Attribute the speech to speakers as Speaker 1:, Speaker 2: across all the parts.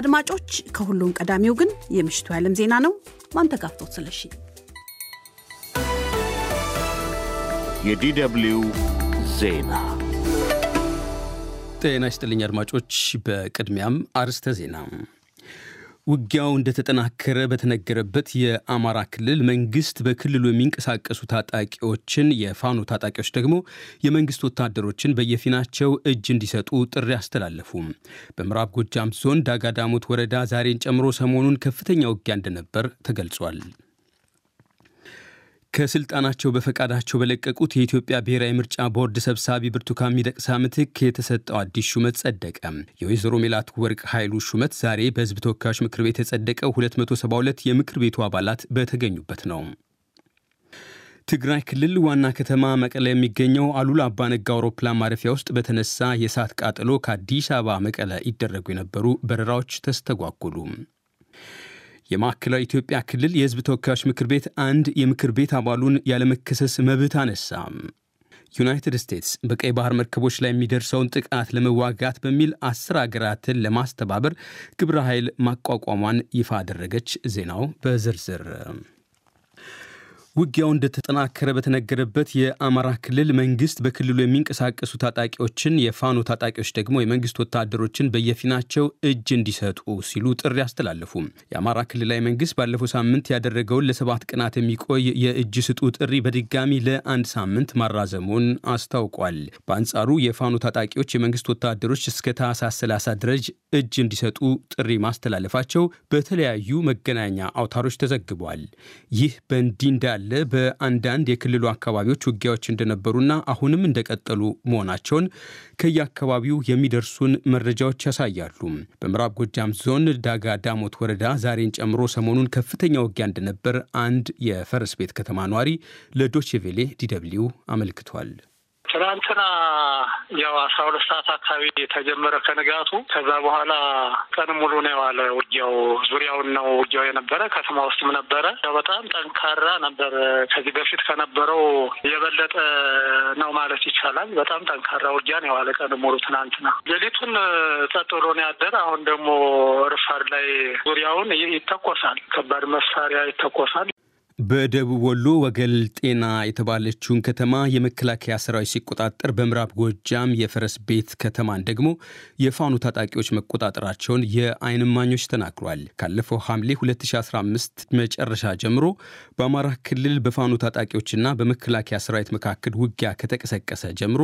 Speaker 1: አድማጮች፣ ከሁሉም ቀዳሚው ግን የምሽቱ የዓለም ዜና ነው። ማንተጋፍቶት ስለሺ
Speaker 2: የዲደብሊው ዜና
Speaker 3: ጤና ይስጥልኝ አድማጮች። በቅድሚያም አርስተ ዜና ውጊያው እንደተጠናከረ በተነገረበት የአማራ ክልል መንግስት በክልሉ የሚንቀሳቀሱ ታጣቂዎችን የፋኖ ታጣቂዎች ደግሞ የመንግስት ወታደሮችን በየፊናቸው እጅ እንዲሰጡ ጥሪ አስተላለፉ። በምዕራብ ጎጃም ዞን ዳጋዳሞት ወረዳ ዛሬን ጨምሮ ሰሞኑን ከፍተኛ ውጊያ እንደነበር ተገልጿል። ከስልጣናቸው በፈቃዳቸው በለቀቁት የኢትዮጵያ ብሔራዊ ምርጫ ቦርድ ሰብሳቢ ብርቱካን ሚደቅሳ ምትክ የተሰጠው አዲስ ሹመት ጸደቀ። የወይዘሮ ሜላት ወርቅ ኃይሉ ሹመት ዛሬ በሕዝብ ተወካዮች ምክር ቤት የጸደቀው 272 የምክር ቤቱ አባላት በተገኙበት ነው። ትግራይ ክልል ዋና ከተማ መቀለ የሚገኘው አሉላ አባነጋ አውሮፕላን ማረፊያ ውስጥ በተነሳ የእሳት ቃጠሎ ከአዲስ አበባ መቀለ ይደረጉ የነበሩ በረራዎች ተስተጓጉሉ። የማዕከላዊ ኢትዮጵያ ክልል የሕዝብ ተወካዮች ምክር ቤት አንድ የምክር ቤት አባሉን ያለመከሰስ መብት አነሳ። ዩናይትድ ስቴትስ በቀይ ባህር መርከቦች ላይ የሚደርሰውን ጥቃት ለመዋጋት በሚል አስር አገራትን ለማስተባበር ግብረ ኃይል ማቋቋሟን ይፋ አደረገች። ዜናው በዝርዝር ውጊያው እንደተጠናከረ በተነገረበት የአማራ ክልል መንግስት በክልሉ የሚንቀሳቀሱ ታጣቂዎችን የፋኖ ታጣቂዎች ደግሞ የመንግስት ወታደሮችን በየፊናቸው እጅ እንዲሰጡ ሲሉ ጥሪ አስተላለፉ። የአማራ ክልላዊ መንግስት ባለፈው ሳምንት ያደረገውን ለሰባት ቀናት የሚቆይ የእጅ ስጡ ጥሪ በድጋሚ ለአንድ ሳምንት ማራዘሙን አስታውቋል። በአንጻሩ የፋኖ ታጣቂዎች የመንግስት ወታደሮች እስከ ታህሳስ 30 ድረስ እጅ እንዲሰጡ ጥሪ ማስተላለፋቸው በተለያዩ መገናኛ አውታሮች ተዘግቧል። ይህ በእንዲህ እንዳለ በአንዳንድ የክልሉ አካባቢዎች ውጊያዎች እንደነበሩና አሁንም እንደቀጠሉ መሆናቸውን ከየአካባቢው የሚደርሱን መረጃዎች ያሳያሉ። በምዕራብ ጎጃም ዞን ደጋ ዳሞት ወረዳ ዛሬን ጨምሮ ሰሞኑን ከፍተኛ ውጊያ እንደነበር አንድ የፈረስ ቤት ከተማ ነዋሪ ለዶችቬሌ ዲደብሊው አመልክቷል።
Speaker 4: ትናንትና ያው አስራ ሁለት ሰዓት አካባቢ የተጀመረ ከንጋቱ ከዛ በኋላ ቀን ሙሉ ነው የዋለ ውጊያው። ዙሪያውን ነው ውጊያው የነበረ ከተማ ውስጥም ነበረ። ያው በጣም ጠንካራ ነበር። ከዚህ በፊት ከነበረው የበለጠ ነው ማለት ይቻላል። በጣም ጠንካራ ውጊያ ነው የዋለ ቀን ሙሉ ትናንትና። ሌሊቱን ጸጥ ብሎ ነው ያደረ። አሁን ደግሞ ረፋድ ላይ ዙሪያውን ይተኮሳል፣ ከባድ መሳሪያ ይተኮሳል።
Speaker 3: በደቡብ ወሎ ወገል ጤና የተባለችውን ከተማ የመከላከያ ሰራዊት ሲቆጣጠር በምዕራብ ጎጃም የፈረስ ቤት ከተማን ደግሞ የፋኖ ታጣቂዎች መቆጣጠራቸውን የዓይን እማኞች ተናግሯል። ካለፈው ሐምሌ 2015 መጨረሻ ጀምሮ በአማራ ክልል በፋኖ ታጣቂዎችና በመከላከያ ሰራዊት መካከል ውጊያ ከተቀሰቀሰ ጀምሮ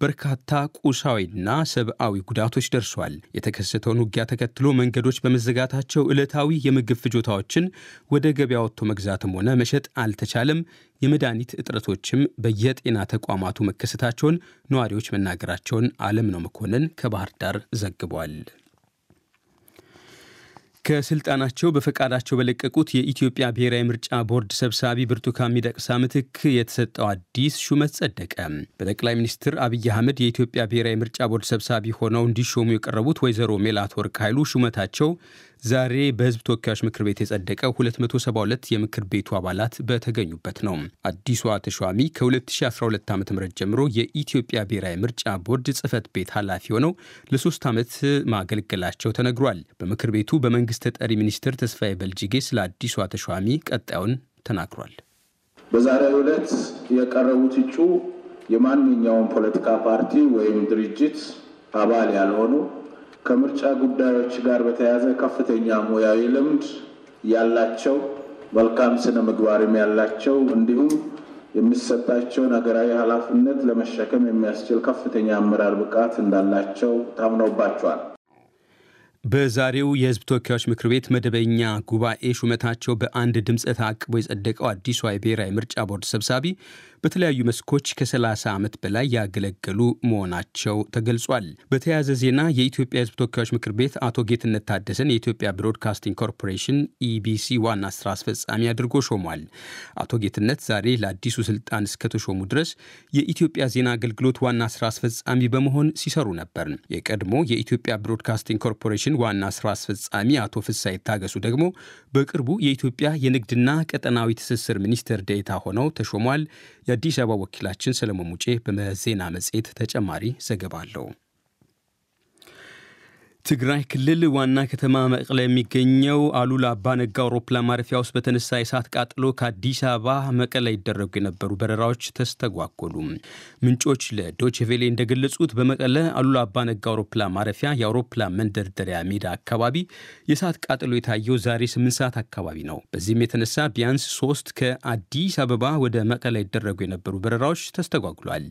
Speaker 3: በርካታ ቁሳዊና ሰብአዊ ጉዳቶች ደርሷል። የተከሰተውን ውጊያ ተከትሎ መንገዶች በመዘጋታቸው ዕለታዊ የምግብ ፍጆታዎችን ወደ ገበያ ወጥቶ መግዛትም ሆነ መሸጥ አልተቻለም። የመድኃኒት እጥረቶችም በየጤና ተቋማቱ መከሰታቸውን ነዋሪዎች መናገራቸውን አለም ነው መኮንን ከባህር ዳር ዘግቧል። ከስልጣናቸው በፈቃዳቸው በለቀቁት የኢትዮጵያ ብሔራዊ ምርጫ ቦርድ ሰብሳቢ ብርቱካን ሚደቅሳ ምትክ የተሰጠው አዲስ ሹመት ጸደቀ። በጠቅላይ ሚኒስትር አብይ አህመድ የኢትዮጵያ ብሔራዊ ምርጫ ቦርድ ሰብሳቢ ሆነው እንዲሾሙ የቀረቡት ወይዘሮ ሜላት ወርቅ ኃይሉ ሹመታቸው ዛሬ በሕዝብ ተወካዮች ምክር ቤት የጸደቀው 272 የምክር ቤቱ አባላት በተገኙበት ነው። አዲሷ ተሿሚ ከ2012 ዓ ም ጀምሮ የኢትዮጵያ ብሔራዊ ምርጫ ቦርድ ጽህፈት ቤት ኃላፊ ሆነው ለሶስት ዓመት ማገልገላቸው ተነግሯል። በምክር ቤቱ በመንግስት ተጠሪ ሚኒስትር ተስፋዬ በልጅጌ ስለ አዲሷ ተሿሚ ቀጣዩን ተናግሯል።
Speaker 5: በዛሬው ዕለት የቀረቡት እጩ የማንኛውም ፖለቲካ ፓርቲ ወይም ድርጅት አባል ያልሆኑ ከምርጫ ጉዳዮች ጋር በተያያዘ ከፍተኛ ሙያዊ ልምድ ያላቸው መልካም ስነ ምግባርም ያላቸው እንዲሁም የሚሰጣቸውን ሀገራዊ ኃላፊነት ለመሸከም የሚያስችል ከፍተኛ አመራር ብቃት እንዳላቸው ታምኖባቸዋል።
Speaker 3: በዛሬው የህዝብ ተወካዮች ምክር ቤት መደበኛ ጉባኤ ሹመታቸው በአንድ ድምፀ ተአቅቦ የጸደቀው አዲሷ የብሔራዊ ምርጫ ቦርድ ሰብሳቢ በተለያዩ መስኮች ከ30 ዓመት በላይ ያገለገሉ መሆናቸው ተገልጿል። በተያያዘ ዜና የኢትዮጵያ ህዝብ ተወካዮች ምክር ቤት አቶ ጌትነት ታደሰን የኢትዮጵያ ብሮድካስቲንግ ኮርፖሬሽን ኢቢሲ ዋና ስራ አስፈጻሚ አድርጎ ሾሟል። አቶ ጌትነት ዛሬ ለአዲሱ ስልጣን እስከተሾሙ ድረስ የኢትዮጵያ ዜና አገልግሎት ዋና ስራ አስፈጻሚ በመሆን ሲሰሩ ነበር። የቀድሞ የኢትዮጵያ ብሮድካስቲንግ ኮርፖሬሽን ዋና ስራ አስፈጻሚ አቶ ፍሳ ይታገሱ ደግሞ በቅርቡ የኢትዮጵያ የንግድና ቀጠናዊ ትስስር ሚኒስትር ዴኤታ ሆነው ተሾሟል። የአዲስ አበባ ወኪላችን ሰለሞን ሙጬ በዜና መጽሔት ተጨማሪ ዘገባ አለው። ትግራይ ክልል ዋና ከተማ መቀለ የሚገኘው አሉላ አባ ነጋ አውሮፕላን ማረፊያ ውስጥ በተነሳ የእሳት ቃጥሎ ከአዲስ አበባ መቀለ ይደረጉ የነበሩ በረራዎች ተስተጓጎሉ። ምንጮች ለዶችቬሌ እንደገለጹት በመቀለ አሉላ አባ ነጋ አውሮፕላን ማረፊያ የአውሮፕላን መንደርደሪያ ሜዳ አካባቢ የእሳት ቃጥሎ የታየው ዛሬ 8 ሰዓት አካባቢ ነው። በዚህም የተነሳ ቢያንስ ሶስት ከአዲስ አበባ ወደ መቀለ ይደረጉ የነበሩ በረራዎች ተስተጓጉሏል።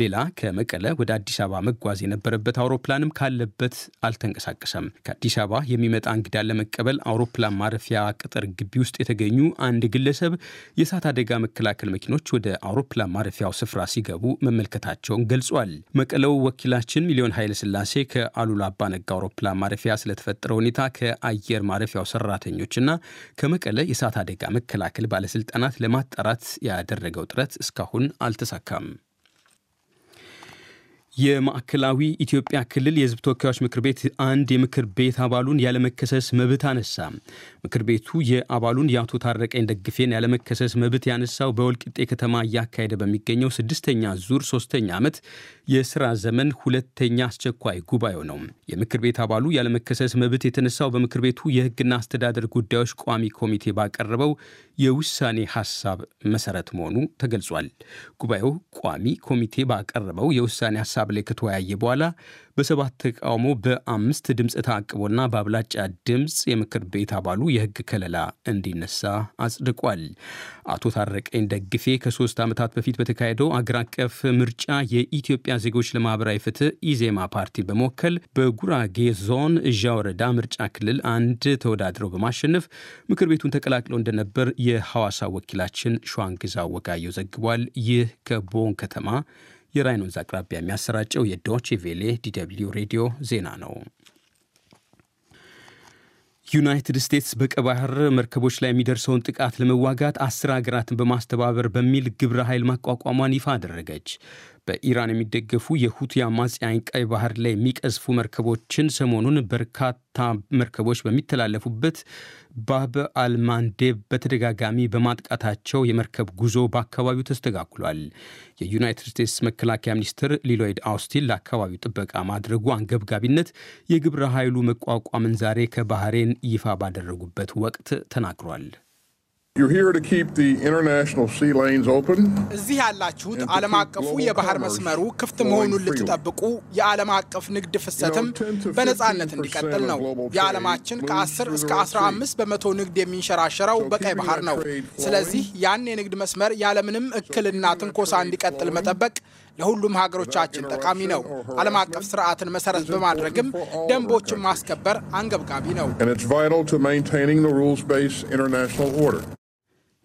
Speaker 3: ሌላ ከመቀለ ወደ አዲስ አበባ መጓዝ የነበረበት አውሮፕላንም ካለበት አልተንቀ አልተንቀሳቀሰም። ከአዲስ አበባ የሚመጣ እንግዳ ለመቀበል አውሮፕላን ማረፊያ ቅጥር ግቢ ውስጥ የተገኙ አንድ ግለሰብ የእሳት አደጋ መከላከል መኪኖች ወደ አውሮፕላን ማረፊያው ስፍራ ሲገቡ መመልከታቸውን ገልጿል። መቀለው ወኪላችን ሚሊዮን ኃይለስላሴ ከአሉላ አባነጋ አውሮፕላን ማረፊያ ስለተፈጠረ ሁኔታ ከአየር ማረፊያው ሰራተኞችና ከመቀለ የእሳት አደጋ መከላከል ባለስልጣናት ለማጣራት ያደረገው ጥረት እስካሁን አልተሳካም። የማዕከላዊ ኢትዮጵያ ክልል የሕዝብ ተወካዮች ምክር ቤት አንድ የምክር ቤት አባሉን ያለመከሰስ መብት አነሳ። ምክር ቤቱ የአባሉን የአቶ ታረቀኝ ደግፌን ያለመከሰስ መብት ያነሳው በወልቂጤ ከተማ እያካሄደ በሚገኘው ስድስተኛ ዙር ሶስተኛ ዓመት የስራ ዘመን ሁለተኛ አስቸኳይ ጉባኤው ነው። የምክር ቤት አባሉ ያለመከሰስ መብት የተነሳው በምክር ቤቱ የሕግና አስተዳደር ጉዳዮች ቋሚ ኮሚቴ ባቀረበው የውሳኔ ሀሳብ መሰረት መሆኑ ተገልጿል። ጉባኤው ቋሚ ኮሚቴ ባቀረበው የውሳኔ ሀሳብ ላይ ከተወያየ በኋላ በሰባት ተቃውሞ በአምስት ድምፅ ተአቅቦና በአብላጫ ድምፅ የምክር ቤት አባሉ የህግ ከለላ እንዲነሳ አጽድቋል። አቶ ታረቀኝ ደግፌ ከሶስት ዓመታት በፊት በተካሄደው አገር አቀፍ ምርጫ የኢትዮጵያ ዜጎች ለማህበራዊ ፍትህ ኢዜማ ፓርቲ በመወከል በጉራጌ ዞን እዣ ወረዳ ምርጫ ክልል አንድ ተወዳድረው በማሸነፍ ምክር ቤቱን ተቀላቅለው እንደነበር የሐዋሳ ወኪላችን ሸዋንግዛ ወጋየው ዘግቧል። ይህ ከቦን ከተማ የራይን ወንዝ አቅራቢያ የሚያሰራጨው የዶቼ ቬሌ ዲደብሊው ሬዲዮ ዜና ነው። ዩናይትድ ስቴትስ በቀይ ባህር መርከቦች ላይ የሚደርሰውን ጥቃት ለመዋጋት አስር ሀገራትን በማስተባበር በሚል ግብረ ኃይል ማቋቋሟን ይፋ አደረገች። በኢራን የሚደገፉ የሁቲ አማጽያን ቀይ ባህር ላይ የሚቀዝፉ መርከቦችን ሰሞኑን በርካታ መርከቦች በሚተላለፉበት ባብ አልማንዴብ በተደጋጋሚ በማጥቃታቸው የመርከብ ጉዞ በአካባቢው ተስተጋግሏል። የዩናይትድ ስቴትስ መከላከያ ሚኒስትር ሊሎይድ አውስቲን ለአካባቢው ጥበቃ ማድረጉ አንገብጋቢነት የግብረ ኃይሉ መቋቋምን ዛሬ ከባህሬን ይፋ ባደረጉበት ወቅት ተናግሯል።
Speaker 6: እዚህ ያላችሁት ዓለም አቀፉ የባህር መስመሩ ክፍት መሆኑን ልትጠብቁ፣ የዓለም አቀፍ ንግድ ፍሰትም በነፃነት እንዲቀጥል ነው። የዓለማችን ከ10 እስከ 15 በመቶ ንግድ የሚንሸራሸረው በቀይ ባህር ነው። ስለዚህ ያን የንግድ መስመር ያለምንም እክልና ትንኮሳ እንዲቀጥል መጠበቅ ለሁሉም ሀገሮቻችን ጠቃሚ ነው። ዓለም አቀፍ ስርዓትን መሰረት በማድረግም ደንቦችን ማስከበር አንገብጋቢ ነው።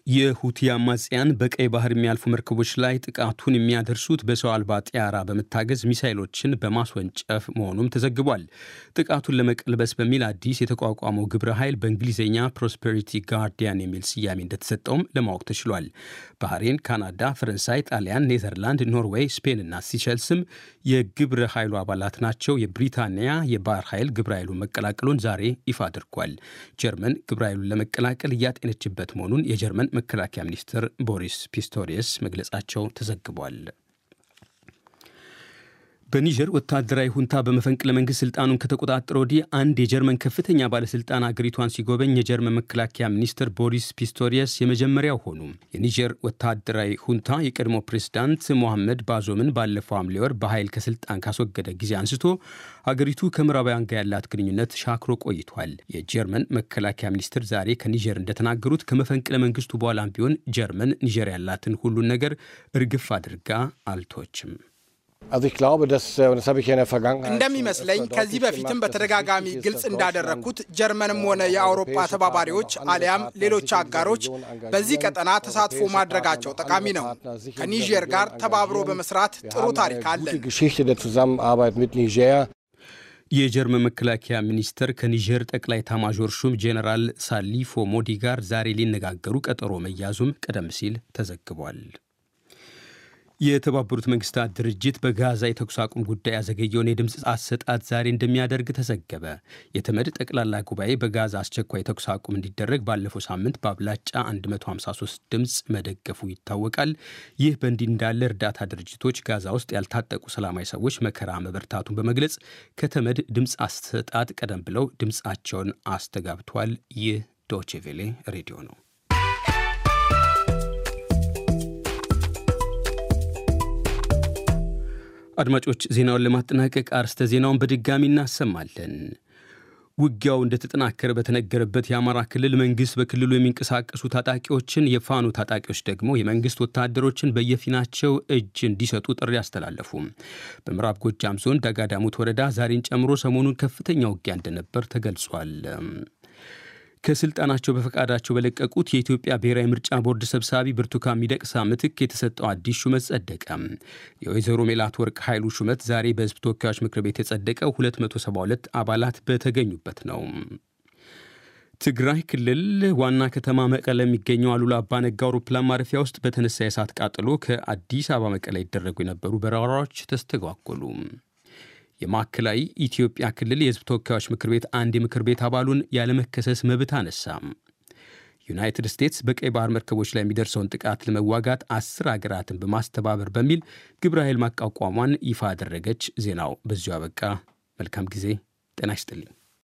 Speaker 3: የሁቲ አማጽያን በቀይ ባህር የሚያልፉ መርከቦች ላይ ጥቃቱን የሚያደርሱት በሰው አልባ ጥያራ በመታገዝ ሚሳይሎችን በማስወንጨፍ መሆኑም ተዘግቧል። ጥቃቱን ለመቀልበስ በሚል አዲስ የተቋቋመው ግብረ ኃይል በእንግሊዝኛ Prosperity Guardian የሚል ስያሜ እንደተሰጠውም ለማወቅ ተችሏል። ባህሬን፣ ካናዳ፣ ፈረንሳይ፣ ጣሊያን፣ ኔዘርላንድ፣ ኖርዌይ፣ ስፔንና ሲቸልስም የግብረ ኃይሉ አባላት ናቸው። የብሪታንያ የባህር ኃይል ግብረ ኃይሉን መቀላቀሉን ዛሬ ይፋ አድርጓል። ጀርመን ግብረ ኃይሉን ለመቀላቀል እያጤነችበት መሆኑን የጀርመን መከላከያ ሚኒስትር ቦሪስ ፒስቶሪየስ መግለጻቸው ተዘግቧል። በኒጀር ወታደራዊ ሁንታ በመፈንቅለ መንግስት ስልጣኑን ከተቆጣጠረ ወዲህ አንድ የጀርመን ከፍተኛ ባለስልጣን አገሪቷን ሲጎበኝ የጀርመን መከላከያ ሚኒስትር ቦሪስ ፒስቶሪየስ የመጀመሪያው ሆኑ። የኒጀር ወታደራዊ ሁንታ የቀድሞ ፕሬዝዳንት ሞሐመድ ባዞምን ባለፈው ሐምሌ ወር በኃይል ከስልጣን ካስወገደ ጊዜ አንስቶ አገሪቱ ከምዕራባውያን ጋር ያላት ግንኙነት ሻክሮ ቆይቷል። የጀርመን መከላከያ ሚኒስትር ዛሬ ከኒጀር እንደተናገሩት ከመፈንቅለ መንግስቱ በኋላም ቢሆን ጀርመን ኒጀር ያላትን ሁሉን ነገር እርግፍ አድርጋ አልቶችም።
Speaker 6: እንደሚመስለኝ ከዚህ በፊትም በተደጋጋሚ ግልጽ እንዳደረግኩት ጀርመንም ሆነ የአውሮፓ ተባባሪዎች አሊያም ሌሎች አጋሮች በዚህ ቀጠና ተሳትፎ ማድረጋቸው ጠቃሚ ነው። ከኒጀር ጋር ተባብሮ በመስራት ጥሩ ታሪክ አለን።
Speaker 3: የጀርመን መከላከያ ሚኒስትር ከኒጀር ጠቅላይ ኤታማዦር ሹም ጄኔራል ሳሊፎ ሞዲ ጋር ዛሬ ሊነጋገሩ ቀጠሮ መያዙም ቀደም ሲል ተዘግቧል። የተባበሩት መንግስታት ድርጅት በጋዛ የተኩስ አቁም ጉዳይ ያዘገየውን የድምፅ አሰጣት ዛሬ እንደሚያደርግ ተዘገበ። የተመድ ጠቅላላ ጉባኤ በጋዛ አስቸኳይ የተኩስ አቁም እንዲደረግ ባለፈው ሳምንት በአብላጫ 153 ድምፅ መደገፉ ይታወቃል። ይህ በእንዲህ እንዳለ እርዳታ ድርጅቶች ጋዛ ውስጥ ያልታጠቁ ሰላማዊ ሰዎች መከራ መበርታቱን በመግለጽ ከተመድ ድምፅ አሰጣጥ ቀደም ብለው ድምፃቸውን አስተጋብቷል። ይህ ዶቼቬሌ ሬዲዮ ነው። አድማጮች ዜናውን ለማጠናቀቅ አርስተ ዜናውን በድጋሚ እናሰማለን። ውጊያው እንደተጠናከረ በተነገረበት የአማራ ክልል መንግስት በክልሉ የሚንቀሳቀሱ ታጣቂዎችን፣ የፋኖ ታጣቂዎች ደግሞ የመንግስት ወታደሮችን በየፊናቸው እጅ እንዲሰጡ ጥሪ አስተላለፉ። በምዕራብ ጎጃም ዞን ደጋዳሙት ወረዳ ዛሬን ጨምሮ ሰሞኑን ከፍተኛ ውጊያ እንደነበር ተገልጿል። ከስልጣናቸው በፈቃዳቸው በለቀቁት የኢትዮጵያ ብሔራዊ ምርጫ ቦርድ ሰብሳቢ ብርቱካን ሚደቅሳ ምትክ የተሰጠው አዲስ ሹመት ጸደቀ። የወይዘሮ ሜላት ወርቅ ኃይሉ ሹመት ዛሬ በሕዝብ ተወካዮች ምክር ቤት የጸደቀው 272 አባላት በተገኙበት ነው። ትግራይ ክልል ዋና ከተማ መቀለ የሚገኘው አሉላ አባነጋ አውሮፕላን ማረፊያ ውስጥ በተነሳ የእሳት ቃጠሎ ከአዲስ አበባ መቀለ ይደረጉ የነበሩ በረራዎች ተስተጓጎሉ። የማዕከላዊ ኢትዮጵያ ክልል የሕዝብ ተወካዮች ምክር ቤት አንድ የምክር ቤት አባሉን ያለመከሰስ መብት አነሳም። ዩናይትድ ስቴትስ በቀይ ባህር መርከቦች ላይ የሚደርሰውን ጥቃት ለመዋጋት አስር አገራትን በማስተባበር በሚል ግብረ ኃይል ማቋቋሟን ይፋ አደረገች። ዜናው በዚሁ አበቃ። መልካም ጊዜ። ጤና ይስጥልኝ።